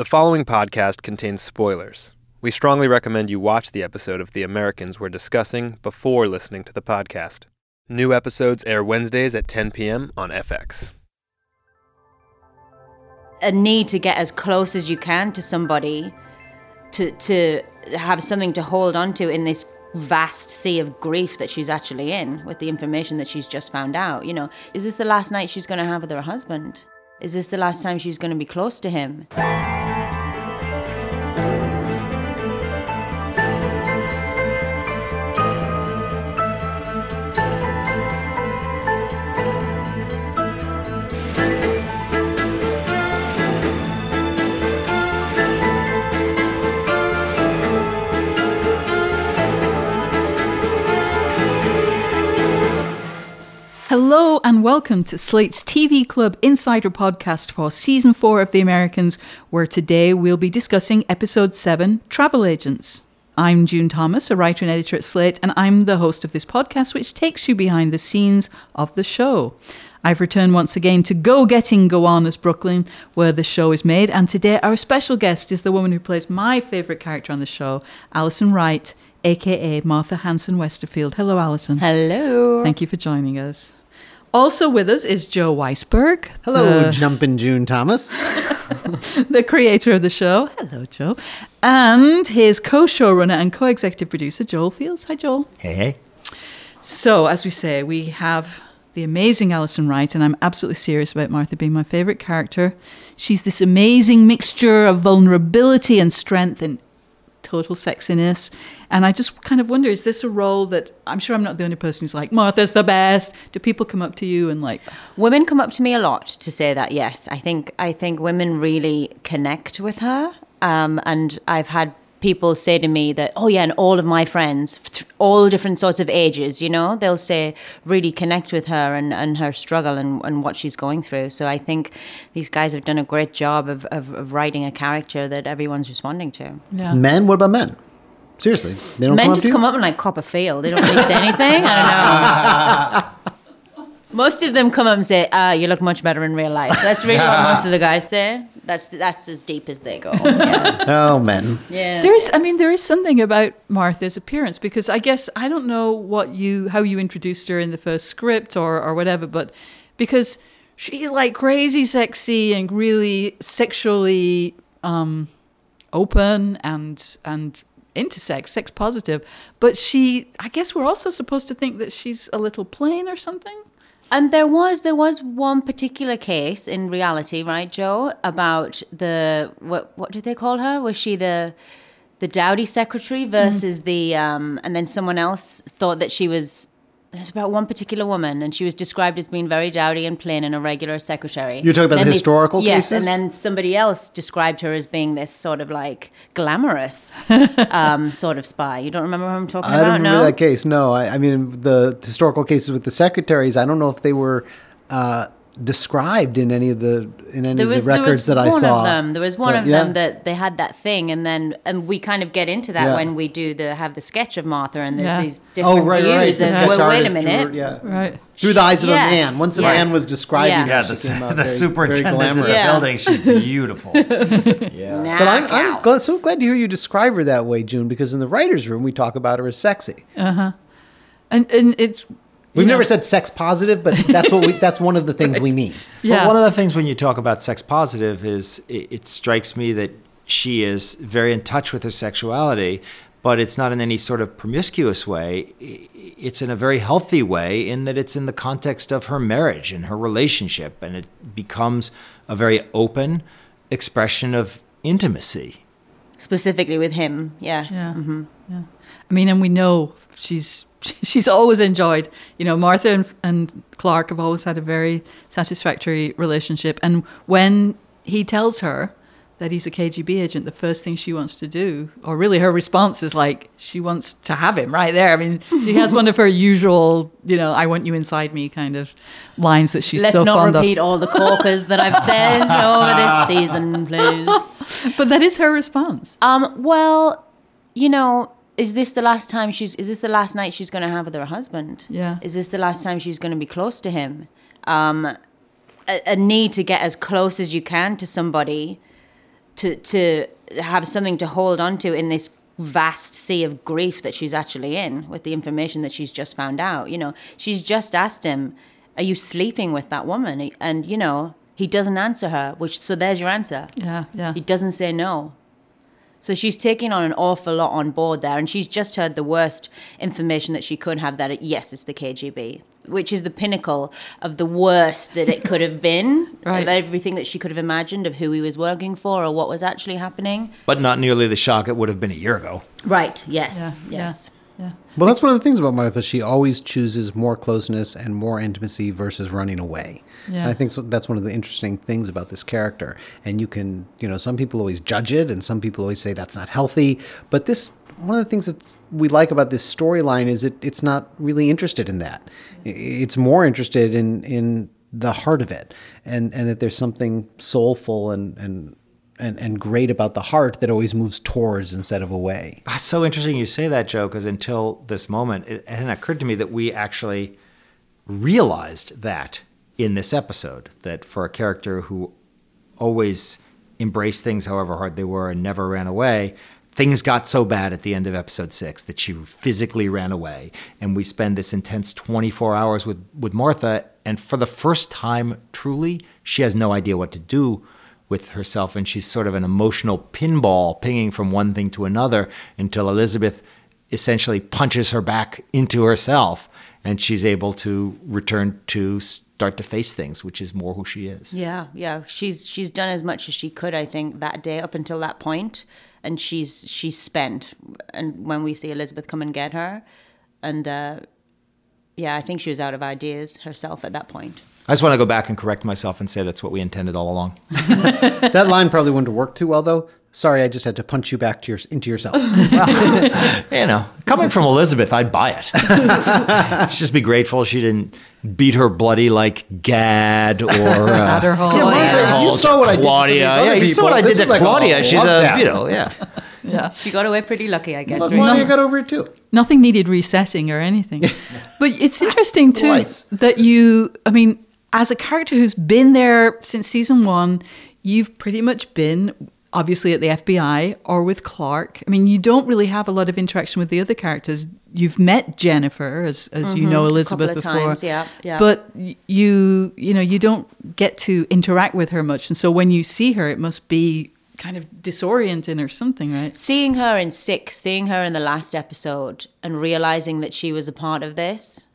The following podcast contains spoilers. We strongly recommend you watch the episode of The Americans we're discussing before listening to the podcast. New episodes air Wednesdays at 10 p.m. on FX. a need to get as close as you can to somebody to to have something to hold on to in this vast sea of grief that she's actually in with the information that she's just found out you know is this the last night she's going to have with her husband is this the last time she's going to be close to him Hello and welcome to Slate's TV Club Insider podcast for season four of The Americans, where today we'll be discussing episode seven Travel Agents. I'm June Thomas, a writer and editor at Slate, and I'm the host of this podcast, which takes you behind the scenes of the show. I've returned once again to Go Getting Gowanus, Brooklyn, where the show is made, and today our special guest is the woman who plays my favourite character on the show, Alison Wright, aka Martha Hanson Westerfeld. Hello, Alison. hello Thank you for joining us. Also with us is Joe Weisberg. Hello, the, Jumpin' June Thomas. the creator of the show. Hello, Joe. And his co showrunner and co executive producer, Joel Fields. Hi, Joel. Hey, hey. So, as we say, we have the amazing Alison Wright, and I'm absolutely serious about Martha being my favorite character. She's this amazing mixture of vulnerability and strength and total sexiness. And I just kind of wonder is this a role that I'm sure I'm not the only person who's like, Martha's the best? Do people come up to you and like, women come up to me a lot to say that yes i think i think women really connect with her um, and i've had people say to me that oh yeah and all of my friends all different sorts of ages you know they'll say really connect with her and, and her struggle and, and what she's going through so i think these guys have done a great job of, of, of writing a character that everyone's responding to yeah. Men, what about men? Seriously, they don't men come just to you? come up and like cop a feel. They don't really say anything. I don't know. most of them come up and say, uh, "You look much better in real life." That's really what most of the guys say. That's that's as deep as they go. Yeah. Oh, men. yeah. There is, I mean, there is something about Martha's appearance because I guess I don't know what you, how you introduced her in the first script or or whatever, but because she's like crazy sexy and really sexually um, open and and into sex, sex positive, but she, I guess, we're also supposed to think that she's a little plain or something. And there was there was one particular case in reality, right, Joe, about the what what did they call her? Was she the the dowdy secretary versus the um, and then someone else thought that she was. There's about one particular woman, and she was described as being very dowdy and plain and a regular secretary. You're talking about Then the historical yes, cases? and then somebody else described her as being this sort of like glamorous um, sort of spy. You don't remember who I'm talking I about? I don't remember no. that case. No, I, I mean the historical cases with the secretaries. I don't know if they were uh, described in any of the in any there of the records that I one saw. of them. There was one But, of yeah. them that they had that thing, and then and we kind of get into that Yeah. when we do the have the sketch of Martha, and there's Yeah. these different Oh, right, right. views. The and sketch well, wait a artist minute. drew- yeah. Right. Through the eyes of Yeah. a man. Once a Yeah. man was describing Yeah. her, Yeah, she the, came the very, superintendent very of the building. She's beautiful. yeah. Nah, But I'm, I'm glad, so glad to hear you describe her that way, June, because in the writers' room we talk about her as sexy. Uh huh. And, and it's, We've know- never said sex positive, but that's what we, that's one of the things we mean. Yeah. But one of the things when you talk about sex positive is it, it strikes me that she is very in touch with her sexuality, but it's not in any sort of promiscuous way. It's in a very healthy way in that it's in the context of her marriage and her relationship, and it becomes a very open expression of intimacy. specifically with him. Yes. Yeah. hmm Yeah. I mean, and we know she's she's always enjoyed. You know, Martha and, and Clark have always had a very satisfactory relationship. And when he tells her that he's a KGB agent, the first thing she wants to do, or really her response is like she wants to have him right there. I mean, she has one of her usual, you know, "I want you inside me" kind of lines that she's Let's so not repeat all the corkers that I've said over this season, please. But that is her response. Um, well, you know, is this the last time she's? Is this the last night she's going to have with her husband? Yeah. Is this the last time she's going to be close to him? Um, a, a need to get as close as you can to somebody to to have something to hold on to in this vast sea of grief that she's actually in with the information that she's just found out. You know, she's just asked him, "Are you sleeping with that woman?" And you know, he doesn't answer her. Which so there's your answer. Yeah, yeah. He doesn't say no. So she's taking on an awful lot on board there, and she's just heard the worst information that she could have that it, yes, it's the KGB, which is the pinnacle of the worst that it could have been, Right. of everything that she could have imagined of who he was working for or what was actually happening. But not nearly the shock it would have been a year ago. Right, yes, Yeah, yeah. yes. Yeah. Well, that's one of the things about Martha. She always chooses more closeness and more intimacy versus running away. Yeah. And I think so, that's one of the interesting things about this character. And you can, you know, some people always judge it, and some people always say that's not healthy. But this, one of the things that we like about this storyline is it it's not really interested in that. It's more interested in in the heart of it, and and that there's something soulful and and. And, and great about the heart that always moves towards instead of away. That's so interesting you say that, Joe, because until this moment, it hadn't occurred to me that we actually realized that in this episode. That for a character who always embraced things however hard they were and never ran away, things got so bad at the end of episode six that she physically ran away. And we spend this intense 24 hours with, with Martha. And for the first time, truly, she has no idea what to do with herself. And she's sort of an emotional pinball pinging from one thing to another until Elizabeth essentially punches her back into herself. And she's able to return to start to face things, which is more who she is. Yeah, yeah. She's she's done as much as she could, I think, that day up until that point, and she's she's spent. And when we see Elizabeth come and get her, and uh, yeah, I think she was out of ideas herself at that point. I just want to go back and correct myself and say that's what we intended all along. that line probably wouldn't have worked too well, though. Sorry, I just had to punch you back to your into yourself. You know, coming from Elizabeth, I'd buy it. Just be grateful she didn't beat her bloody like Gaad or uh, Aderholt. Yeah, Martha, Aderholt you saw what I did to some Claudia. these yeah, you saw what I This did to like a Claudia. She's love a, you know, yeah. yeah. She got away pretty lucky, I guess. Look, really. Claudia got over it too. Nothing needed resetting or anything. but it's interesting too Twice. that you, I mean, as a character who's been there since season one, you've pretty much been obviously at the FBI or with Clark. I mean, you don't really have a lot of interaction with the other characters. You've met Jennifer, as as you know Elizabeth Mm-hmm. of before, times, yeah, yeah. But you, you know, you don't get to interact with her much, and so when you see her, it must be kind of disorienting or something, right? seeing her in six, seeing her in the last episode, and realizing that she was a part of this,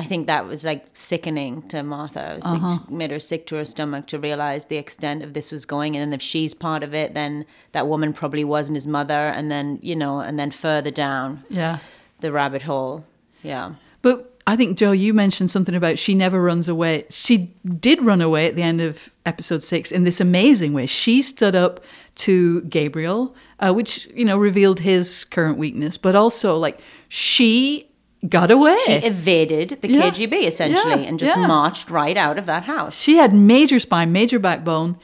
I think that was like sickening to Martha. It was like, it made her sick to her stomach to realize the extent of this was going. And if she's part of it, then that woman probably wasn't his mother. And then, you know, and then further down Yeah. the rabbit hole. Yeah. But I think, Joe, you mentioned something about she never runs away. She did run away at the end of episode six in this amazing way. She stood up to Gabriel, uh, which, you know, revealed his current weakness, but also, like, she got away. She evaded the Yeah. KGB essentially Yeah, and just yeah. marched right out of that house. she had major spine, major backbone,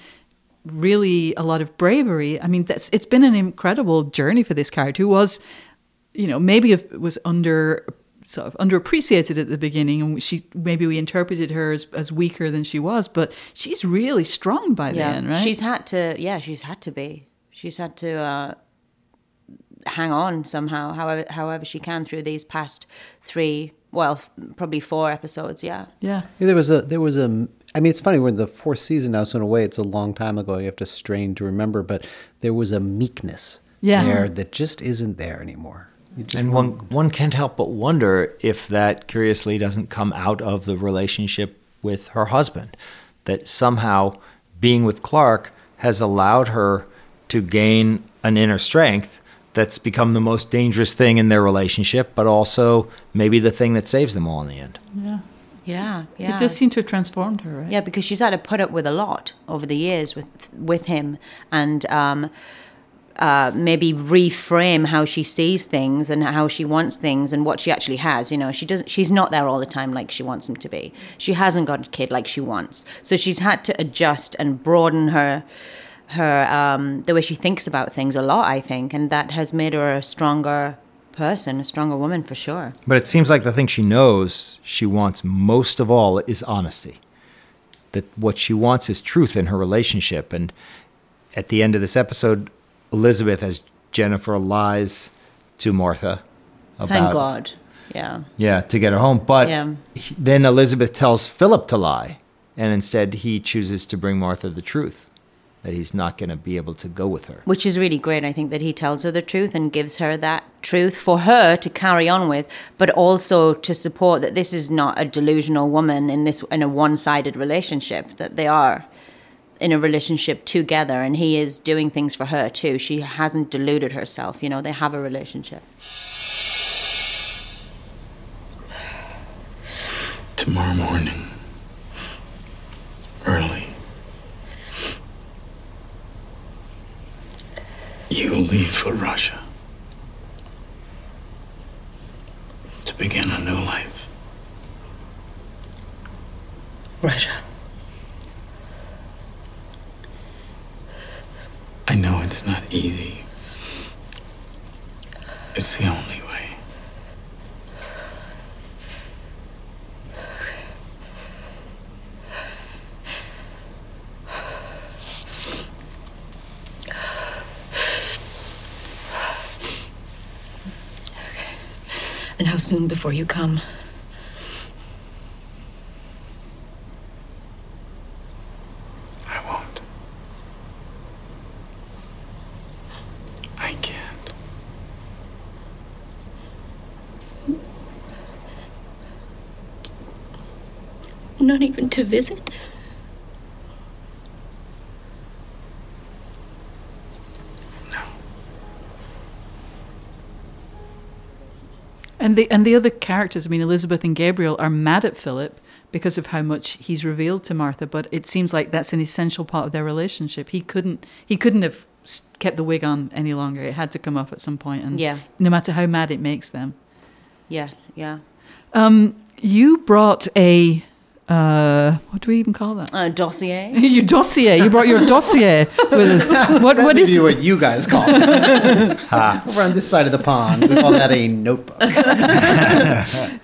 really a lot of bravery. I mean, that's it's been an incredible journey for this character who was, you know, maybe if- was under sort of underappreciated at the beginning, and she maybe we interpreted her as, as weaker than she was, but she's really strong by then, right? She's had to, yeah, she's had to be. She's had to uh, hang on somehow, however, however she can through these past three, well, f- probably four episodes. Yeah. yeah. Yeah, there was a there was a I mean it's funny we're in the fourth season now so in a way it's a long time ago you have to strain to remember but there was a meekness Yeah. there that just isn't there anymore. You just And one one can't help but wonder if that curiously doesn't come out of the relationship with her husband. That somehow being with Clark has allowed her to gain an inner strength that's become the most dangerous thing in their relationship, but also maybe the thing that saves them all in the end. Yeah. Yeah. Yeah. It does seem to have transformed her, right? Yeah, because she's had to put up with a lot over the years with with him, and um, uh, maybe reframe how she sees things and how she wants things and what she actually has. You know, she doesn't. She's not there all the time like she wants him to be. She hasn't got a kid like she wants, so she's had to adjust and broaden her her um, the way she thinks about things a lot. I think, and that has made her a stronger person, a stronger woman for sure. But it seems like the thing she knows she wants most of all is honesty. That what she wants is truth in her relationship, and at the end of this episode, Elizabeth as Jennifer lies to Martha. About, Thank God. Yeah. Yeah, to get her home. But Yeah. then Elizabeth tells Philip to lie, and instead he chooses to bring Martha the truth that he's not going to be able to go with her. Which is really great. I think that he tells her the truth and gives her that truth for her to carry on with, but also to support that this is not a delusional woman in this in a one-sided relationship. That they are in a relationship together, and he is doing things for her too. She hasn't deluded herself. You know, they have a relationship. Tomorrow morning. Early. You leave for Russia. To begin a new life. Russia. I know it's not easy. It's the only way. And how soon before you come? I won't. I can't. Not even to visit? And the and the other characters, I mean, Elizabeth and Gabriel are mad at Philip because of how much he's revealed to Martha. But it seems like that's an essential part of their relationship. He couldn't he couldn't have kept the wig on any longer. It had to come off at some point, and Yeah. no matter how mad it makes them. Yes. Yeah. Um, you brought a uh, what do we even call that? A dossier. your dossier. You brought your dossier with us. What what Let me is do what you guys call it. Over on this side of the pond, we call that a notebook.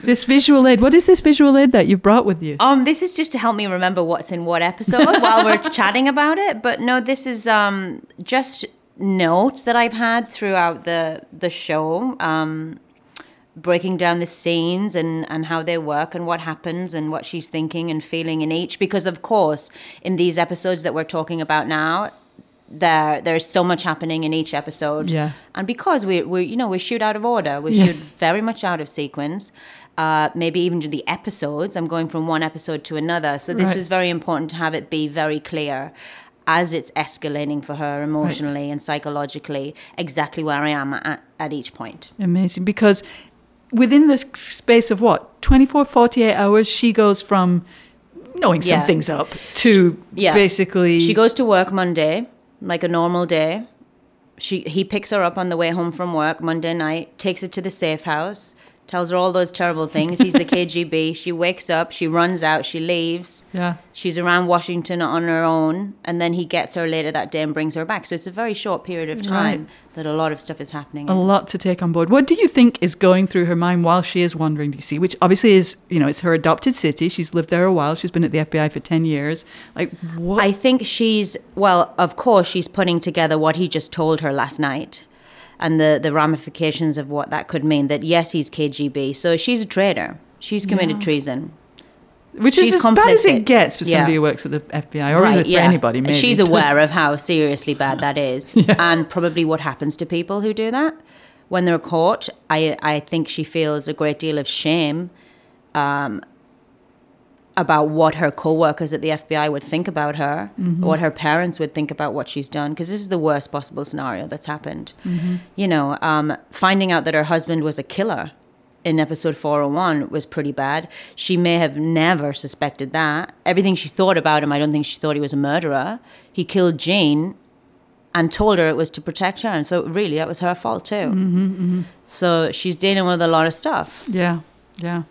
this visual aid? What is this visual aid that you've brought with you? Um, this is just to help me remember what's in what episode while we're chatting about it. But no, this is um just notes that I've had throughout the the show. Um, breaking down the scenes and and how they work and what happens and what she's thinking and feeling in each. Because of course, in these episodes that we're talking about now. There, there's so much happening in each episode, Yeah. and because we, we, you know, we shoot out of order, we Yeah. shoot very much out of sequence. Uh, maybe even to the episodes. I'm going from one episode to another. So this Right. was very important to have it be very clear as it's escalating for her emotionally and psychologically, exactly where I am at, at each point. Amazing. Because within the space of what, 24, 48 hours, she goes from knowing Yeah. something's up to Yeah. basically. She goes to work Monday, like a normal day. She he picks her up on the way home from work Monday night, takes her to the safe house, tells her all those terrible things. He's the KGB. She wakes up, she runs out, she leaves. Yeah. She's around Washington on her own, and then he gets her later that day and brings her back. So it's a very short period of time that a lot of stuff is happening. A in. lot to take on board. What do you think is going through her mind while she is wandering DC? Which obviously is, you know, it's her adopted city. She's lived there a while. She's been at the FBI for 10 years. Like, what? I think she's well, of course, she's putting together what he just told her last night, and the the ramifications of what that could mean. That yes, he's KGB, so she's a traitor. She's committed Yeah. treason. which is she's as bad as it gets for somebody Yeah. who works at the FBI or even for anybody, maybe. She's aware of how seriously bad that is, and probably what happens to people who do that when they're caught. I I think she feels a great deal of shame um, about what her co-workers at the FBI would think about her, Mm-hmm. what her parents would think about what she's done, because this is the worst possible scenario that's happened. Mm-hmm. You know, um, finding out that her husband was a killer in episode 401 was pretty bad. She may have never suspected that. Everything she thought about him, I don't think she thought he was a murderer. He killed Gene and told her it was to protect her. And so, really, that was her fault, too. Mm-hmm, So, she's dealing with a lot of stuff. Yeah, yeah.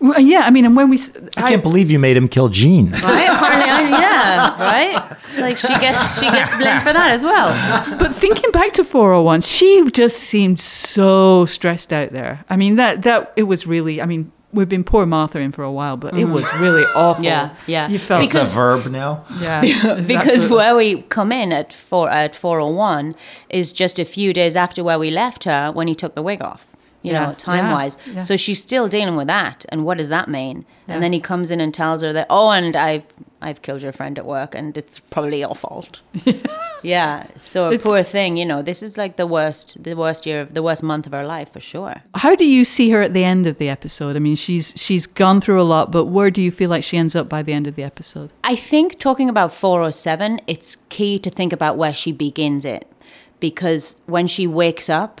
Well, yeah, I mean, and when we—I can't believe you made him kill Gene. Right? Apparently, I- yeah, right? It's like she gets, she gets blamed for that as well. But thinking back to 401, she just seemed so stressed out there. I mean, that that it was really. I mean, we've been poor Martha in for a while, but it was really awful. Mm. Yeah, yeah. You felt It's a verb now. yeah, because absolutely- where we come in at four at four oh one is just a few days after where we left her when he took the wig off. You Yeah, know, time wise. yeah. So she's still dealing with that. And what does that mean? And then he comes in and tells her that, oh, and I've I've killed your friend at work, and it's probably your fault. yeah. So It's- poor thing. You know, this is like the worst, the worst year, of the worst month of her life for sure. How do you see her at the end of the episode? I mean, she's she's gone through a lot, but where do you feel like she ends up by the end of the episode? I think talking about four or seven, it's key to think about where she begins it. Because when she wakes up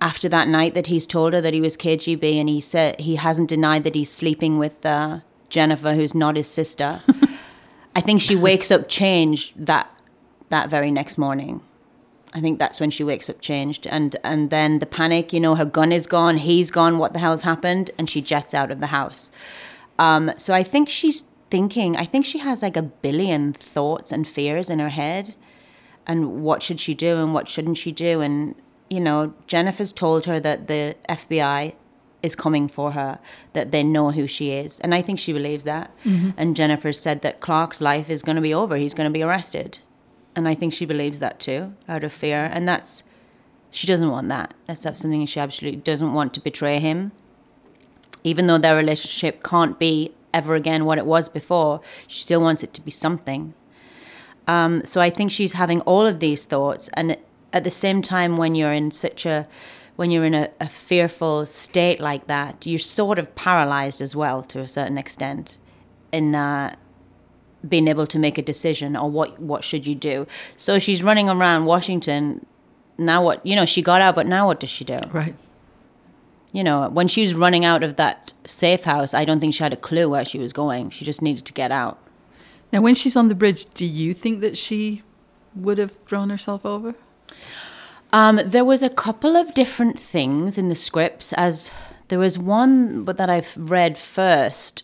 after that night that he's told her that he was KGB and he said he hasn't denied that he's sleeping with uh, Jennifer, who's not his sister, I think she wakes up changed that that very next morning. I think that's when she wakes up changed, and and then the panic. You know, her gun is gone, he's gone. What the hell's happened? And she jets out of the house. Um, so I think she's thinking. I think she has like a billion thoughts and fears in her head, and what should she do and what shouldn't she do? And you know, Jennifer's told her that the FBI is coming for her, that they know who she is, and I think she believes that. And Jennifer said that Clark's life is going to be over. He's going to be arrested, and I think she believes that too, out of fear. And that's she doesn't want that. That's that's something she absolutely doesn't want to betray him even though their relationship can't be ever again what it was before, she still wants it to be something. Um, so I think she's having all of these thoughts, and at the same time, when you're in such a when you're in a, a fearful state like that, you're sort of paralyzed as well to a certain extent in uh, being able to make a decision or what what should you do. So she's running around Washington. Now what? You know, she got out, but now what does she do? Right. you know, when she was running out of that safe house, I don't think she had a clue where she was going. She just needed to get out. Now, when she's on the bridge, do you think that she would have thrown herself over? Um, there was a couple of different things in the scripts. As there was one, but that I've read first.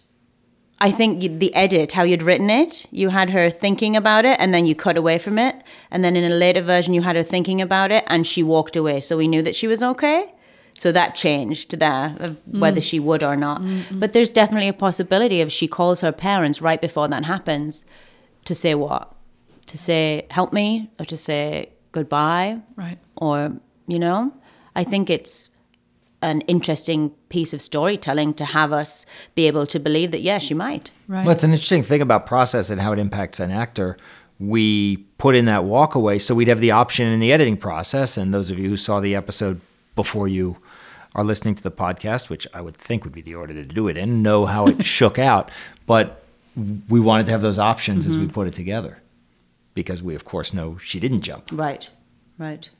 I think you, the edit, how you'd written it, you had her thinking about it, and then you cut away from it, and then in a later version, you had her thinking about it, and she walked away, so we knew that she was okay. So that changed there, of whether she would or not. But there's definitely a possibility if she calls her parents right before that happens, to say what, to say help me, or to say goodbye, Right. or you know i think it's an interesting piece of storytelling to have us be able to believe that yeah she might Right. Well, it's an interesting thing about process and how it impacts an actor. We put in that walkaway so we'd have the option in the editing process. And those of you who saw the episode before you are listening to the podcast, which I would think would be the order to do it in, know how it shook out. But we wanted to have those options as we mm-hmm. put it together because we, of course, know she didn't jump. right right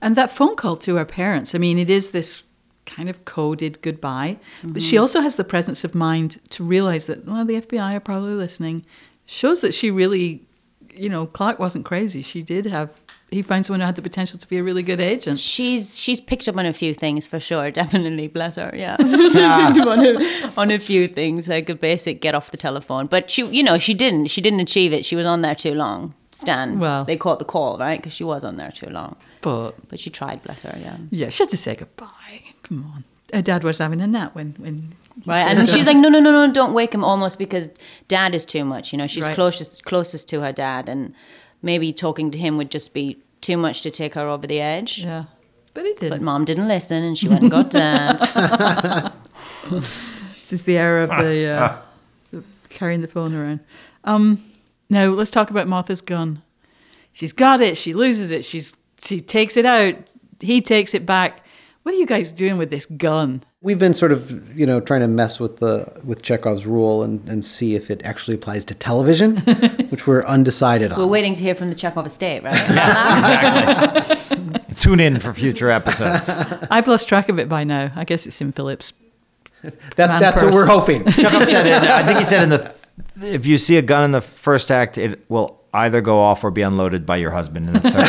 And that phone call to her parents, I mean, it is this kind of coded goodbye, but she mm-hmm. also has the presence of mind to realize that, well, the FBI are probably listening. Shows that she really, you know, Clark wasn't crazy. She did have, he finds someone who had the potential to be a really good agent. she's she's picked up on a few things for sure definitely bless her yeah on, a, on a few things like a basic get off the telephone but she you know she didn't she didn't achieve it she was on there too long stan Well. they caught the call right because she was on there too long But but she tried bless her yeah yeah, she had to say goodbye. Come on. Her dad was having a nap when, when Right, and she's like, no, no, no, no, don't wake him. Almost because dad is too much. You know, she's Right. closest closest to her dad, and maybe talking to him would just be too much to take her over the edge. yeah. But he But didn't. mom didn't listen, and she went and got dad. This is the era of the, uh, carrying the phone around. Um, now let's talk about Martha's gun. She's got it. She loses it. She's she takes it out. He takes it back. What are you guys doing with this gun? We've been sort of, you know, trying to mess with the with Chekhov's rule and, and see if it actually applies to television, which we're undecided on. We're waiting to hear from the Chekhov estate, right? Yes, exactly. Tune in for future episodes. I've lost track of it by now. I guess it's in Phillips. that, man that's what we're hoping. Chekhov said, in, I think he said in the, if you see a gun in the first act, it will either go off or be unloaded by your husband in the third.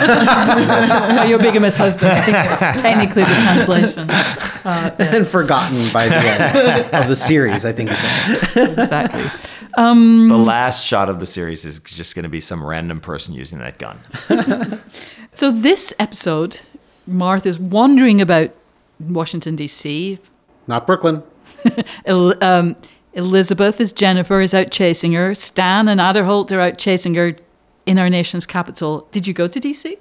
Oh, your bigamous husband. I think that's technically the translation. and forgotten by the end of the series, I think is it. Exactly. the last shot of the series is just going to be some random person using that gun. So this episode, Martha's wandering about Washington D.C. Not Brooklyn. Um, Elizabeth as Jennifer is out chasing her. Stan and Aderholt are out chasing her in our nation's capital. Did you go to DC?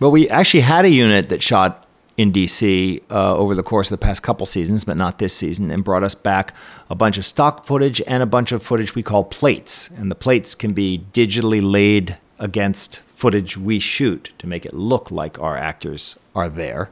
Well, we actually had a unit that shot in DC uh, over the course of the past couple seasons, but not this season, and brought us back a bunch of stock footage and a bunch of footage we call plates. And the plates can be digitally laid against footage we shoot to make it look like our actors are there.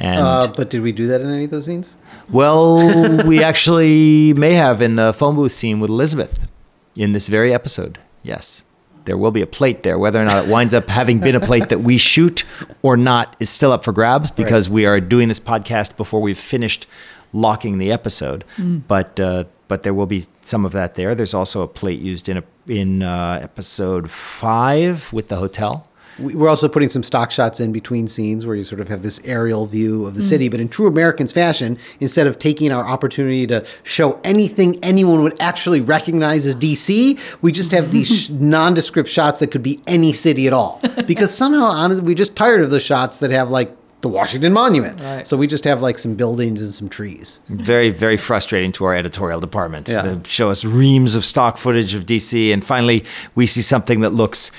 And Uh, but did we do that in any of those scenes? well, we actually may have in the phone booth scene with Elizabeth in this very episode. Yes. There will be a plate there. Whether or not it winds up having been a plate that we shoot or not is still up for grabs because we are doing this podcast before we've finished locking the episode. But uh, but there will be some of that there. There's also a plate used in a in uh, episode five with the hotel. We- We're also putting some stock shots in between scenes where you sort of have this aerial view of the city. Mm. But in true Americans fashion, instead of taking our opportunity to show anything anyone would actually recognize as DC, we just have these nondescript shots that could be any city at all. Because somehow, honestly, we're just tired of the shots that have like the Washington Monument. Right. So we just have like some buildings and some trees. very very frustrating to our editorial department Yeah. to show us reams of stock footage of DC and finally we see something that looks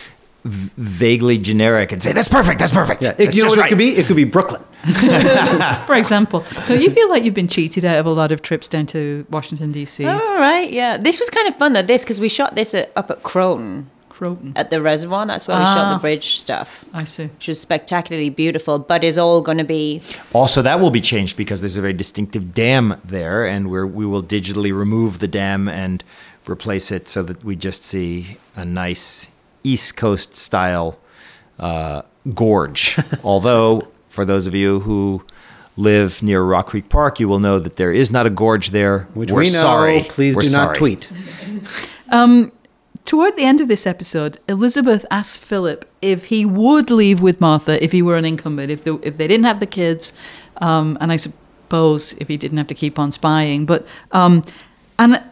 v- vaguely generic and say that's perfect that's perfect Yeah. It, That's you know what right." it could be? It could be Brooklyn. For example, don't you feel like you've been cheated out of a lot of trips down to Washington, D.C.? All right, yeah. This was kind of fun though. This because we shot this at, up at Croton Croton. at the reservoir. That's where we shot Ah. the bridge stuff, I see. which was spectacularly beautiful. But is all going to be also that will be changed because there's a very distinctive dam there and we're, we will digitally remove the dam and replace it so that we just see a nice east coast style uh, gorge although for those of you who live near rock creek park you will know that there is not a gorge there Which We're we know. sorry Please We're do not sorry. tweet. Toward the end of this episode, Elizabeth asks Philip if he would leave with Martha if he were an incumbent, if, the, if they didn't have the kids, um, and I suppose if he didn't have to keep on spying. But um, and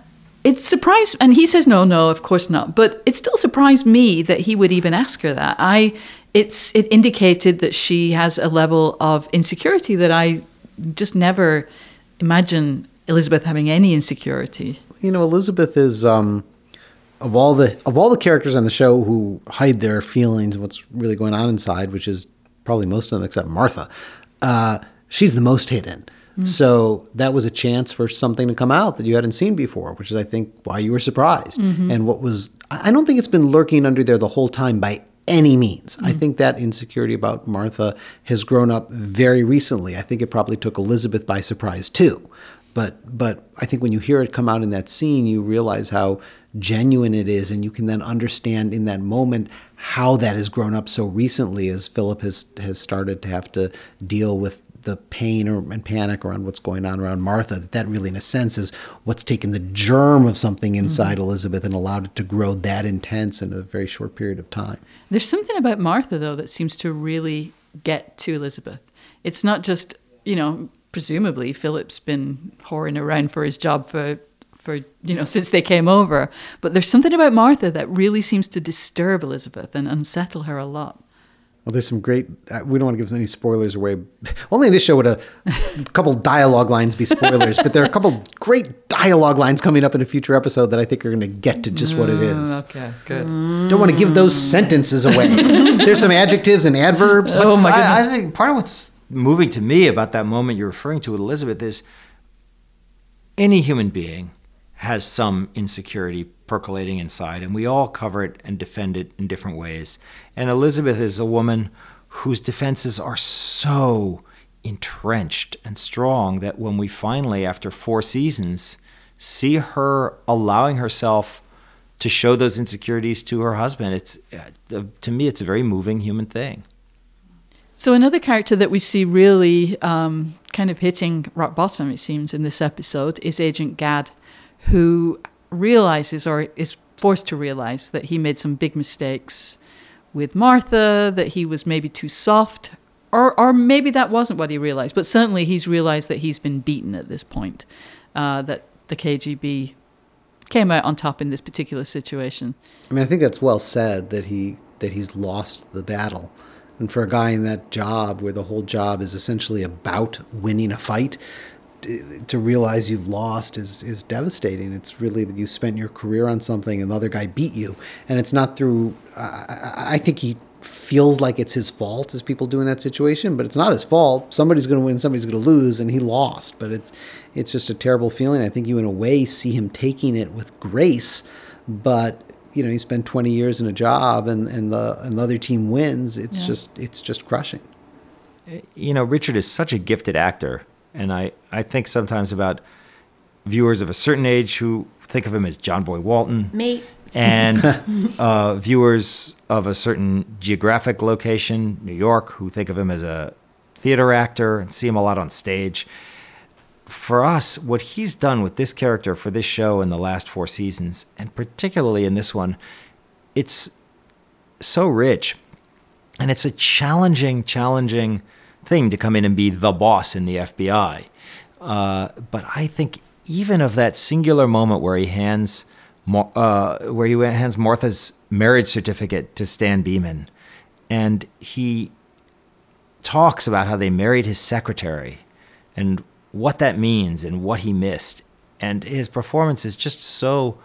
it surprised, and he says no, no, of course not. But it still surprised me that he would even ask her that. I it's it indicated that she has a level of insecurity that I just never imagine Elizabeth having any insecurity. you know Elizabeth is um, of all the of all the characters on the show who hide their feelings and what's really going on inside, which is probably most of them except Martha. Uh, she's the most hidden. Mm. So that was a chance for something to come out that you hadn't seen before, which is I think why you were surprised. Mm-hmm. And what was I don't think it's been lurking under there the whole time by any means. I mm. think that insecurity about Martha has grown up very recently. I think it probably took Elizabeth by surprise too. But but I think when you hear it come out in that scene, you realize how genuine it is, and you can then understand in that moment how that has grown up so recently as Philip has has started to have to deal with the pain or, and panic around what's going on around Martha. That that really, in a sense, is what's taken the germ of something mm-hmm. inside Elizabeth and allowed it to grow that intense in a very short period of time. There's something about Martha, though, that seems to really get to Elizabeth. It's not just, you know, presumably Philip's been whoring around for his job for, for you know, since they came over. But there's something about Martha that really seems to disturb Elizabeth and unsettle her a lot. Well, there's some great. Uh, we don't want to give any spoilers away. Only in this show would a, couple dialogue lines be spoilers, but there are a couple great dialogue lines coming up in a future episode that I think are going to get to just what it is. Okay, good. Don't want to give those sentences away. there's some adjectives and adverbs. Oh my goodness. I, I think part of what's moving to me about that moment you're referring to with Elizabeth is any human being has some insecurity percolating inside, and we all cover it and defend it in different ways. And Elizabeth is a woman whose defenses are so entrenched and strong that when we finally, after four seasons, see her allowing herself to show those insecurities to her husband, it's uh, to me, it's a very moving human thing. So another character that we see really um, kind of hitting rock bottom, it seems, in this episode is Agent Gaad, who realizes or is forced to realize that he made some big mistakes with Martha, that he was maybe too soft, or or maybe that wasn't what he realized. But certainly he's realized that he's been beaten at this point, uh, that the KGB came out on top in this particular situation. I mean, I think that's well said that he that he's lost the battle. And for a guy in that job, where the whole job is essentially about winning a fight, to realize you've lost is is devastating. It's really that you spent your career on something and the other guy beat you, and it's not through. I, I think he feels like it's his fault as people do in that situation, but it's not his fault. Somebody's going to win, somebody's going to lose, and he lost. But it's it's just a terrible feeling. I think you, in a way, see him taking it with grace, but you know, he spent 20 years in a job, and and the and the other team wins. It's Yeah. just it's just crushing. you know, Richard is such a gifted actor, and I, I think sometimes about viewers of a certain age who think of him as John Boy Walton, Me. and uh, viewers of a certain geographic location, New York, who think of him as a theater actor and see him a lot on stage. For us, what he's done with this character for this show in the last four seasons, and particularly in this one, it's so rich. And it's a challenging, challenging thing to come in and be the boss in the FBI. Uh, but I think even of that singular moment where he hands, uh, where he hands Martha's marriage certificate to Stan Beeman, and he talks about how they married his secretary, and what that means and what he missed, and his performance is just so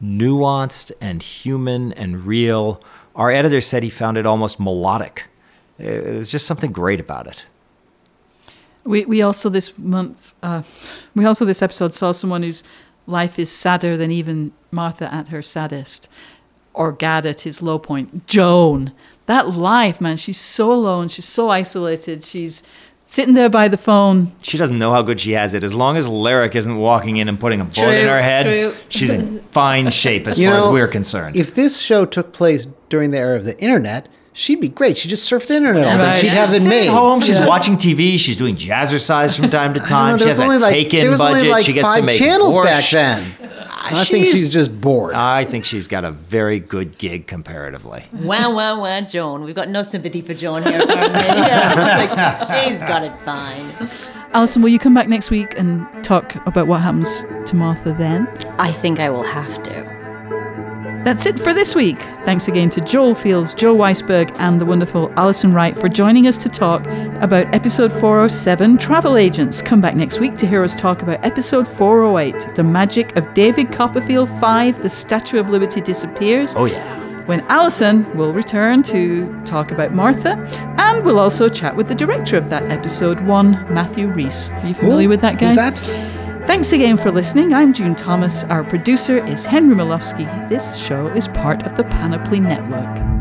nuanced and human and real. Our editor said he found it almost melodic. There's just something great about it. We we also this month uh, we also this episode saw someone whose life is sadder than even Martha at her saddest, or Gaad at his low point. Joan, that life, man, she's so alone. She's so isolated. She's sitting there by the phone. She doesn't know how good she has it. As long as Lyric isn't walking in and putting a bullet in her head, true. she's in fine shape as You far as we're concerned. If this show took place during the era of the internet, she'd be great. She'd just surf the internet all day. Right. She'd She's have it sitting made. home, she's Yeah. watching TV, she's doing jazzercise from time to time. know, she has only a like take-in there was budget. only like she gets five to make channels borscht. back then. Ah, I think she's- she's just bored. I think she's got a very good gig comparatively. Wow, wow, wow, Joan. We've got no sympathy for Joan here, apparently. Yeah, like, she's got it fine. Alison, will you come back next week and talk about what happens to Martha then? I think I will have to. That's it for this week. Thanks again to Joel Fields, Joe Weisberg, and the wonderful Alison Wright for joining us to talk about episode 407 Travel Agents. Come back next week to hear us talk about episode 408 The Magic of David Copperfield 5 The Statue of Liberty Disappears. Oh, yeah. when Alison will return to talk about Martha, and we'll also chat with the director of that episode, one Matthew Rhys. Are you familiar Who? with that guy? Who's that? Thanks again for listening. I'm June Thomas. Our producer is Henry Malofsky. This show is part of the Panoply Network.